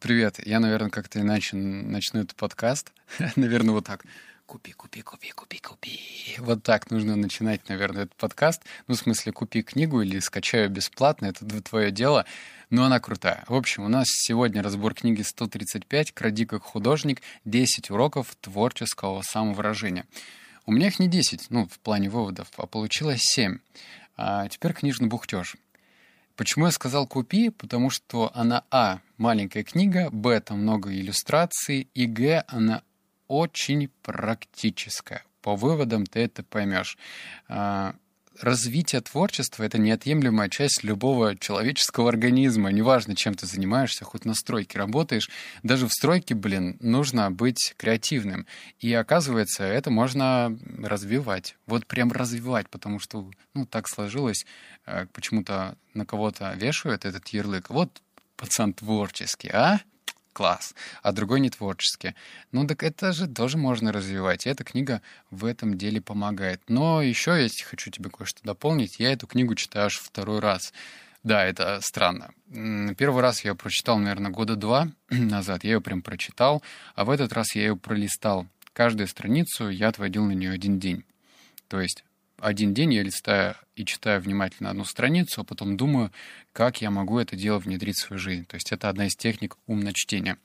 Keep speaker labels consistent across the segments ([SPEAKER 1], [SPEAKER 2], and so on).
[SPEAKER 1] Привет. Я, наверное, как-то иначе начну этот подкаст. наверное, вот так. Купи, купи, купи, купи, купи. Вот так нужно начинать, наверное, этот подкаст. Ну, в смысле, купи книгу или скачаю бесплатно. Это твое дело. Но она крутая. В общем, у нас сегодня разбор книги 135 «Кради как художник. 10 уроков творческого самовыражения». У меня их не 10, ну, в плане выводов, а получилось 7. А теперь книжный бухтеж. Почему я сказал «купи»? Потому что она, а, маленькая книга, б, там много иллюстраций, и г, она очень практическая. По выводам ты это поймешь. А, развитие творчества — это неотъемлемая часть любого человеческого организма. Неважно, чем ты занимаешься, хоть на стройке работаешь, даже в стройке, блин, нужно быть креативным. И оказывается, это можно развивать. Вот прям развивать, потому что, ну, так сложилось, э, почему-то на кого-то вешают этот ярлык. Вот пацан творческий, а? Класс, а другой не творческий. Ну так это же тоже можно развивать, и эта книга в этом деле помогает. Но еще есть, хочу тебе кое-что дополнить, я эту книгу читаю аж второй раз. Да, это странно. Первый раз я ее прочитал, наверное, года два назад, я ее прям прочитал, а в этот раз я ее пролистал. Каждую страницу я отводил на нее один день. То есть один день я листаю и читаю внимательно одну страницу, а потом думаю, как я могу это дело внедрить в свою жизнь. То есть это одна из техник умного чтения.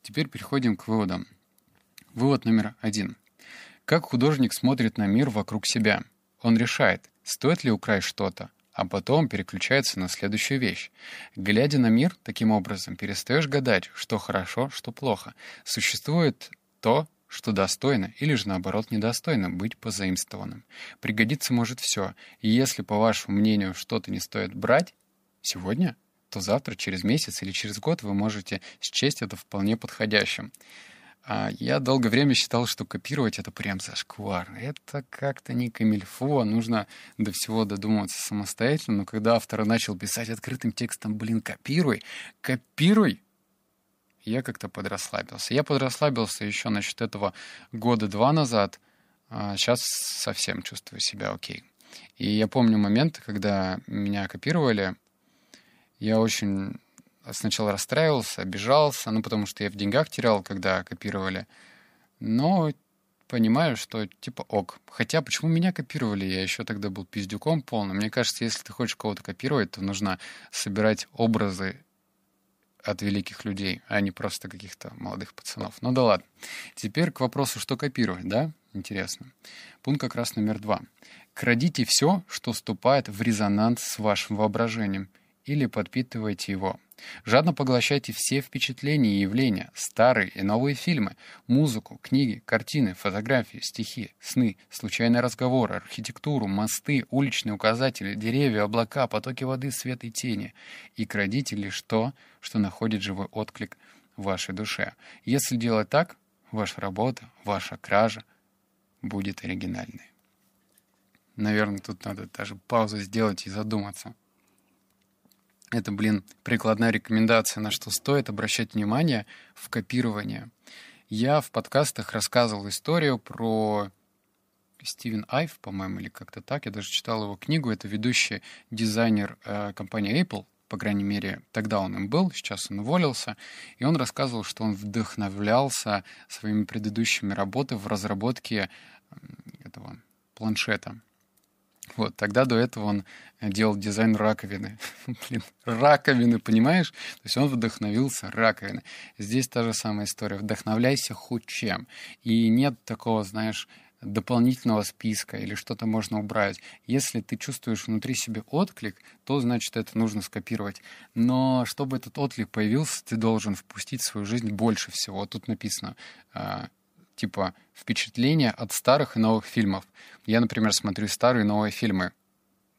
[SPEAKER 1] Теперь переходим к выводам. Вывод номер один. Как художник смотрит на мир вокруг себя? Он решает, стоит ли украсть что-то, а потом переключается на следующую вещь. Глядя на мир, таким образом перестаешь гадать, что хорошо, что плохо. Существует то, что достойно или же наоборот недостойно быть позаимствованным. Пригодится может все, и если, по вашему мнению, что-то не стоит брать сегодня, то завтра, через месяц или через год вы можете счесть это вполне подходящим. А я долгое время считал, что копировать это прям зашкварно. Это как-то не камильфо, нужно до всего додумываться самостоятельно. Но когда автор начал писать открытым текстом, блин, копируй, копируй, я как-то подрасслабился. Я подрасслабился еще, насчет этого года два назад, а сейчас совсем чувствую себя окей. И я помню моменты, когда меня копировали, я очень сначала расстраивался, обижался, ну, потому что я в деньгах терял, когда копировали. Но понимаю, что типа ок. Хотя почему меня копировали? Я еще тогда был пиздюком полным. Мне кажется, если ты хочешь кого-то копировать, то нужно собирать образы от великих людей, а не просто каких-то молодых пацанов. Ну да ладно. Теперь к вопросу, что копировать, да? Интересно. Пункт как раз номер два. Крадите все, что вступает в резонанс с вашим воображением, или подпитывайте его. Жадно поглощайте все впечатления и явления, старые и новые фильмы, музыку, книги, картины, фотографии, стихи, сны, случайные разговоры, архитектуру, мосты, уличные указатели, деревья, облака, потоки воды, свет и тени. И крадите лишь то, что находит живой отклик в вашей душе. Если делать так, ваша работа, ваша кража будет оригинальной. Наверное, тут надо даже паузу сделать и задуматься. Это, блин, прикладная рекомендация, на что стоит обращать внимание в копировании. Я в подкастах рассказывал историю про Стивен Айв, по-моему, или как-то так. Я даже читал его книгу. Это ведущий дизайнер э, компании Apple. По крайней мере, тогда он им был, сейчас он уволился. И он рассказывал, что он вдохновлялся своими предыдущими работами в разработке этого планшета. Вот, тогда до этого он делал дизайн раковины. Блин, раковины, понимаешь? То есть он вдохновился раковиной. Здесь та же самая история. Вдохновляйся хоть чем. И нет такого, знаешь, дополнительного списка или что-то можно убрать. Если ты чувствуешь внутри себя отклик, то значит это нужно скопировать. Но чтобы этот отклик появился, ты должен впустить в свою жизнь больше всего. Тут написано а, типа впечатления от старых и новых фильмов. Я, например, смотрю старые и новые фильмы.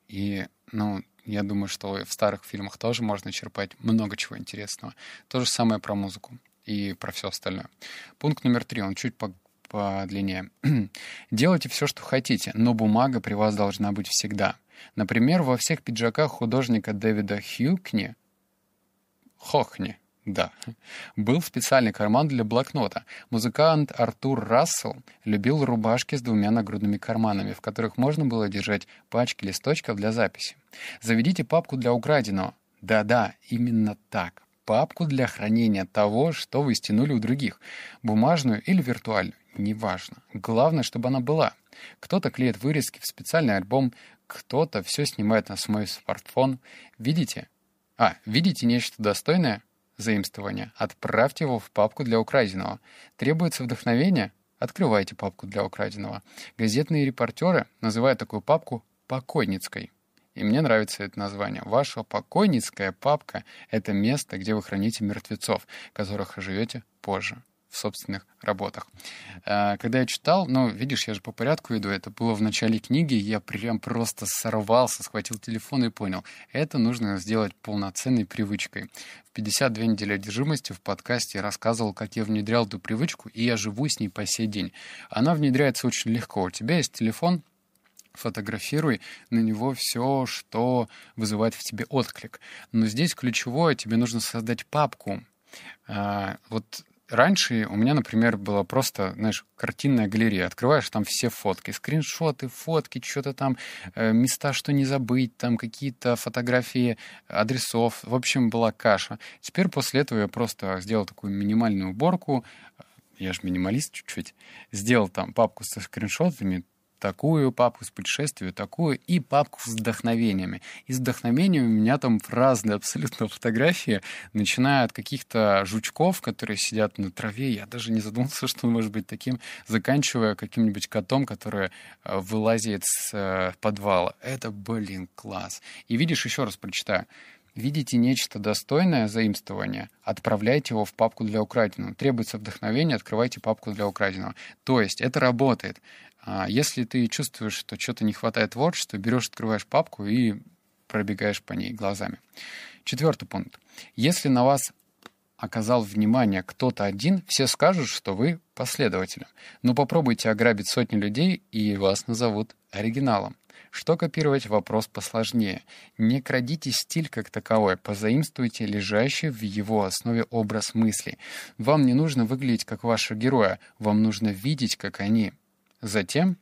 [SPEAKER 1] И, ну, я думаю, что в старых фильмах тоже можно черпать много чего интересного. То же самое про музыку и про все остальное. Пункт номер три, он чуть по подлиннее. Делайте все, что хотите, но бумага при вас должна быть всегда. Например, во всех пиджаках художника Дэвида Хьюкни, Хохни, да. Был специальный карман для блокнота. Музыкант Артур Рассел любил рубашки с двумя нагрудными карманами, в которых можно было держать пачки листочков для записи. Заведите папку для украденного. Да-да, именно так. папку для хранения того, что вы стянули у других, бумажную или виртуальную, неважно. Главное, чтобы она была. Кто-то клеит вырезки в специальный альбом, кто-то все снимает на свой смартфон. Видите? А, видите нечто достойное? Заимствования. Отправьте его в папку для украденного. Требуется вдохновение? Открывайте папку для украденного. Газетные репортеры называют такую папку «покойницкой». И мне нравится это название. Ваша покойницкая папка — это место, где вы храните мертвецов, которых живете позже в собственных работах. А, когда я читал, ну, видишь, я же по порядку иду, это было в начале книги, я прям просто сорвался, схватил телефон и понял, это нужно сделать полноценной привычкой. В 52 недели одержимости в подкасте рассказывал, как я внедрял эту привычку, и я живу с ней по сей день. Она внедряется очень легко. У тебя есть телефон, фотографируй на него все, что вызывает в тебе отклик. Но здесь ключевое, тебе нужно создать папку. А, вот раньше у меня, например, была просто, знаешь, картинная галерея. Открываешь там все фотки, скриншоты, фотки, что-то там, э, места, что не забыть, там какие-то фотографии адресов. В общем, была каша. Теперь после этого я просто сделал такую минимальную уборку. Я же минималист чуть-чуть. Сделал там папку со скриншотами, такую папку с путешествию, такую, и папку с вдохновениями. И с вдохновениями у меня там разные абсолютно фотографии, начиная от каких-то жучков, которые сидят на траве, я даже не задумался, что он может быть таким, заканчивая каким-нибудь котом, который э, вылазит с э, подвала. Это, блин, класс. И видишь, еще раз прочитаю. Видите нечто достойное заимствования, отправляйте его в папку для украденного. Требуется вдохновение, открывайте папку для украденного. То есть это работает. А если ты чувствуешь, что что-то не хватает творчества, берешь, открываешь папку и пробегаешь по ней глазами. Четвертый пункт. Если на вас оказал внимание кто-то один, все скажут, что вы последователь. Но попробуйте ограбить сотни людей, и вас назовут оригиналом. Что копировать? Вопрос посложнее. Не крадите стиль как таковой, позаимствуйте лежащий в его основе образ мысли. Вам не нужно выглядеть как ваши героя, вам нужно видеть, как они. Затем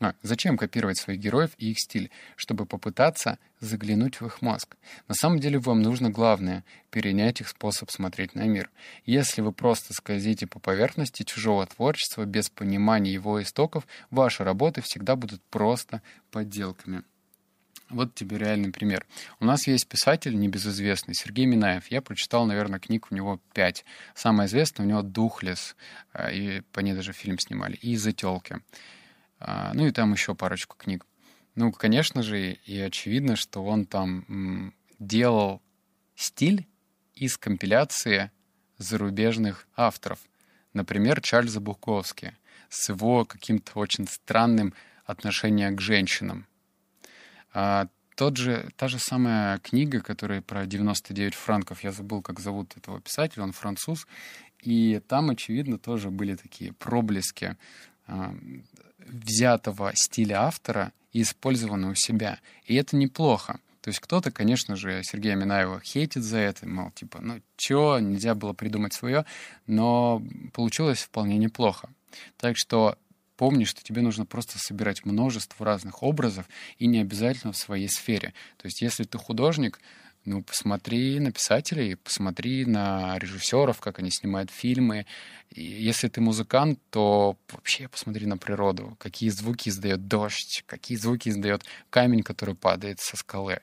[SPEAKER 1] а, зачем копировать своих героев и их стиль? Чтобы попытаться заглянуть в их мозг. На самом деле вам нужно главное — перенять их способ смотреть на мир. Если вы просто скользите по поверхности чужого творчества без понимания его истоков, ваши работы всегда будут просто подделками. Вот тебе реальный пример. У нас есть писатель небезызвестный, Сергей Минаев. Я прочитал, наверное, книг у него пять. Самое известное у него «Духлес», а, и по ней даже фильм снимали, и «Зателки». А, ну и там еще парочку книг. Ну, конечно же, и очевидно, что он там делал стиль из компиляции зарубежных авторов. Например, Чарльза Буковски с его каким-то очень странным отношением к женщинам. А, тот же, та же самая книга, которая про 99 франков, я забыл, как зовут этого писателя, он француз, и там, очевидно, тоже были такие проблески а, взятого стиля автора и использованного у себя. И это неплохо. То есть кто-то, конечно же, Сергея Минаева хейтит за это, мол, типа, ну чё, нельзя было придумать свое, но получилось вполне неплохо. Так что помни, что тебе нужно просто собирать множество разных образов и не обязательно в своей сфере. То есть если ты художник, ну, посмотри на писателей, посмотри на режиссеров, как они снимают фильмы. И если ты музыкант, то вообще посмотри на природу, какие звуки издает дождь, какие звуки издает камень, который падает со скалы.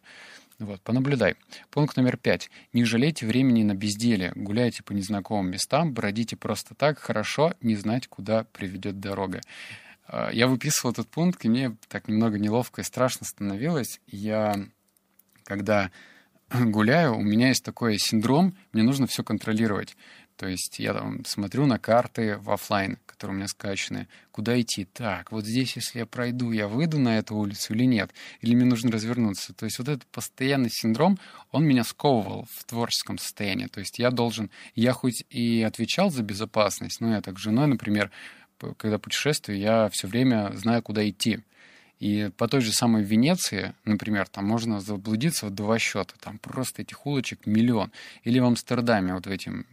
[SPEAKER 1] Вот, понаблюдай. Пункт номер пять. Не жалейте времени на безделие. Гуляйте по незнакомым местам, бродите просто так, хорошо не знать, куда приведет дорога. А, я выписывал этот пункт, и мне так немного неловко и страшно становилось. Я, когда гуляю, у меня есть такой синдром, мне нужно все контролировать. То есть я там смотрю на карты в офлайн, которые у меня скачаны. Куда идти? Так, вот здесь, если я пройду, я выйду на эту улицу или нет? Или мне нужно развернуться? То есть вот этот постоянный синдром, он меня сковывал в творческом состоянии. То есть я должен... Я хоть и отвечал за безопасность, но я так с женой, например, когда путешествую, я все время знаю, куда идти. И по той же самой Венеции, например, там можно заблудиться в два счета. Там просто этих улочек миллион. Или в Амстердаме вот в этим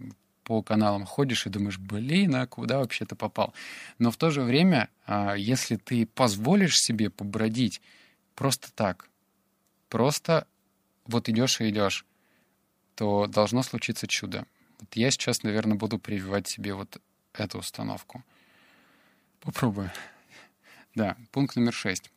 [SPEAKER 1] по каналам ходишь и думаешь, блин, а куда вообще ты попал? Но в то же время, а, если ты позволишь себе побродить просто так, просто вот идешь и идешь, то должно случиться чудо. Вот я сейчас, наверное, буду прививать себе вот эту установку. Попробую. Да, пункт номер шесть.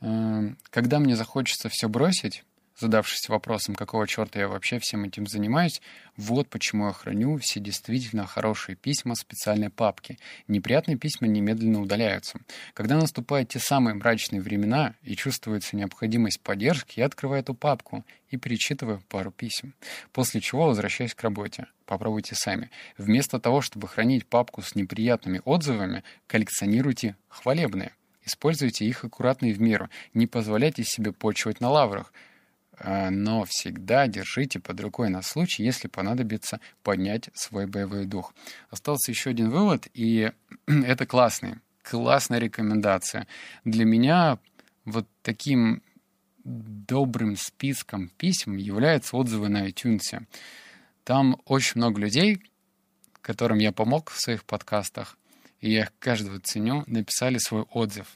[SPEAKER 1] Эм, когда мне захочется все бросить, задавшись вопросом, какого черта я вообще всем этим занимаюсь, вот почему я храню все действительно хорошие письма в специальной папке. Неприятные письма немедленно удаляются. Когда наступают те самые мрачные времена и чувствуется необходимость поддержки, я открываю эту папку и перечитываю пару писем. После чего возвращаюсь к работе. Попробуйте сами. Вместо того, чтобы хранить папку с неприятными отзывами, коллекционируйте хвалебные. Используйте их аккуратно и в меру. Не позволяйте себе почивать на лаврах. А, но всегда держите под рукой на случай, если понадобится поднять свой боевой дух. Остался еще один вывод, и это классный, классная рекомендация. Для меня вот таким добрым списком писем являются отзывы на iTunes. Там очень много людей, которым я помог в своих подкастах, и я их каждого ценю, написали свой отзыв.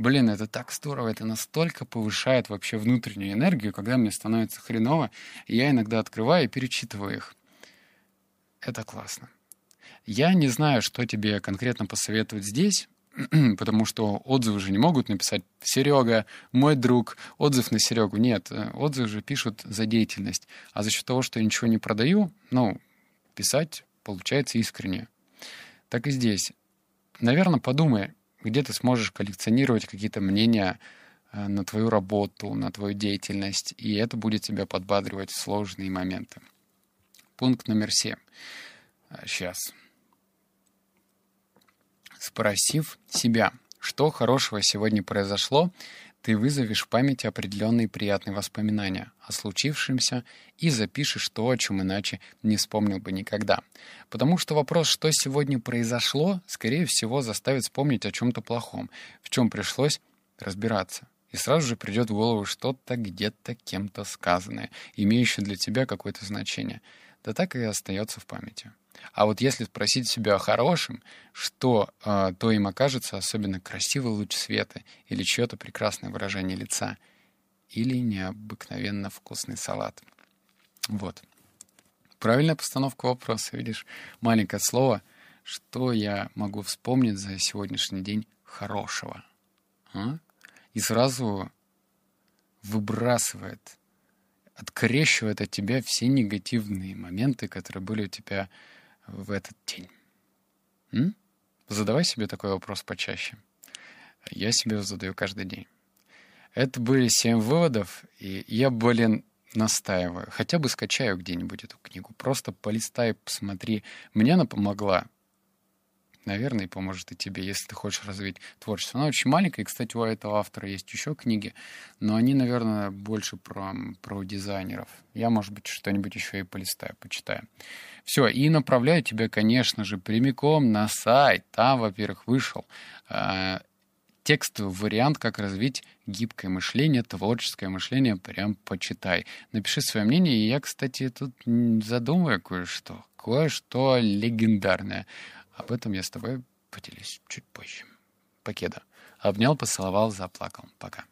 [SPEAKER 1] Блин, это так здорово, это настолько повышает вообще внутреннюю энергию, когда мне становится хреново, и я иногда открываю и перечитываю их. Это классно. Я не знаю, что тебе конкретно посоветовать здесь, потому что отзывы же не могут написать «Серега, мой друг», отзыв на Серегу. Нет, э, отзывы же пишут за деятельность. А за счет того, что я ничего не продаю, ну, писать получается искренне. Так и здесь. Наверное, подумай, где ты сможешь коллекционировать какие-то мнения э, на твою работу, на твою деятельность, и это будет тебя подбадривать в сложные моменты. Пункт номер семь. Сейчас. Спросив себя, что хорошего сегодня произошло, ты вызовешь в памяти определенные приятные воспоминания о случившемся и запишешь то, о чем иначе не вспомнил бы никогда. Потому что вопрос, что сегодня произошло, скорее всего, заставит вспомнить о чем-то плохом, в чем пришлось разбираться. И сразу же придет в голову что-то где-то кем-то сказанное, имеющее для тебя какое-то значение. Да так и остается в памяти. А вот если спросить себя о хорошем, что э, то им окажется особенно красивый луч света или чье-то прекрасное выражение лица, или необыкновенно вкусный салат. Вот. Правильная постановка вопроса, видишь, маленькое слово, что я могу вспомнить за сегодняшний день хорошего. А? И сразу выбрасывает, открещивает от тебя все негативные моменты, которые были у тебя в этот день? М? Задавай себе такой вопрос почаще. Я себе его задаю каждый день. Это были семь выводов, и я, блин, настаиваю. Хотя бы скачаю где-нибудь эту книгу. Просто полистай, посмотри. Мне она помогла наверное, поможет и тебе, если ты хочешь развить творчество. Она очень маленькая, и, кстати, у этого автора есть еще книги, но они, наверное, больше про, про дизайнеров. Я, может быть, что-нибудь еще и полистаю, почитаю. Все, и направляю тебя, конечно же, прямиком на сайт. Там, во-первых, вышел э, текстовый вариант, как развить гибкое мышление, творческое мышление, прям почитай. Напиши свое мнение, и я, кстати, тут задумываю кое-что, кое-что легендарное. Об этом я с тобой поделюсь чуть позже. Покеда. Обнял, поцеловал, заплакал. Пока.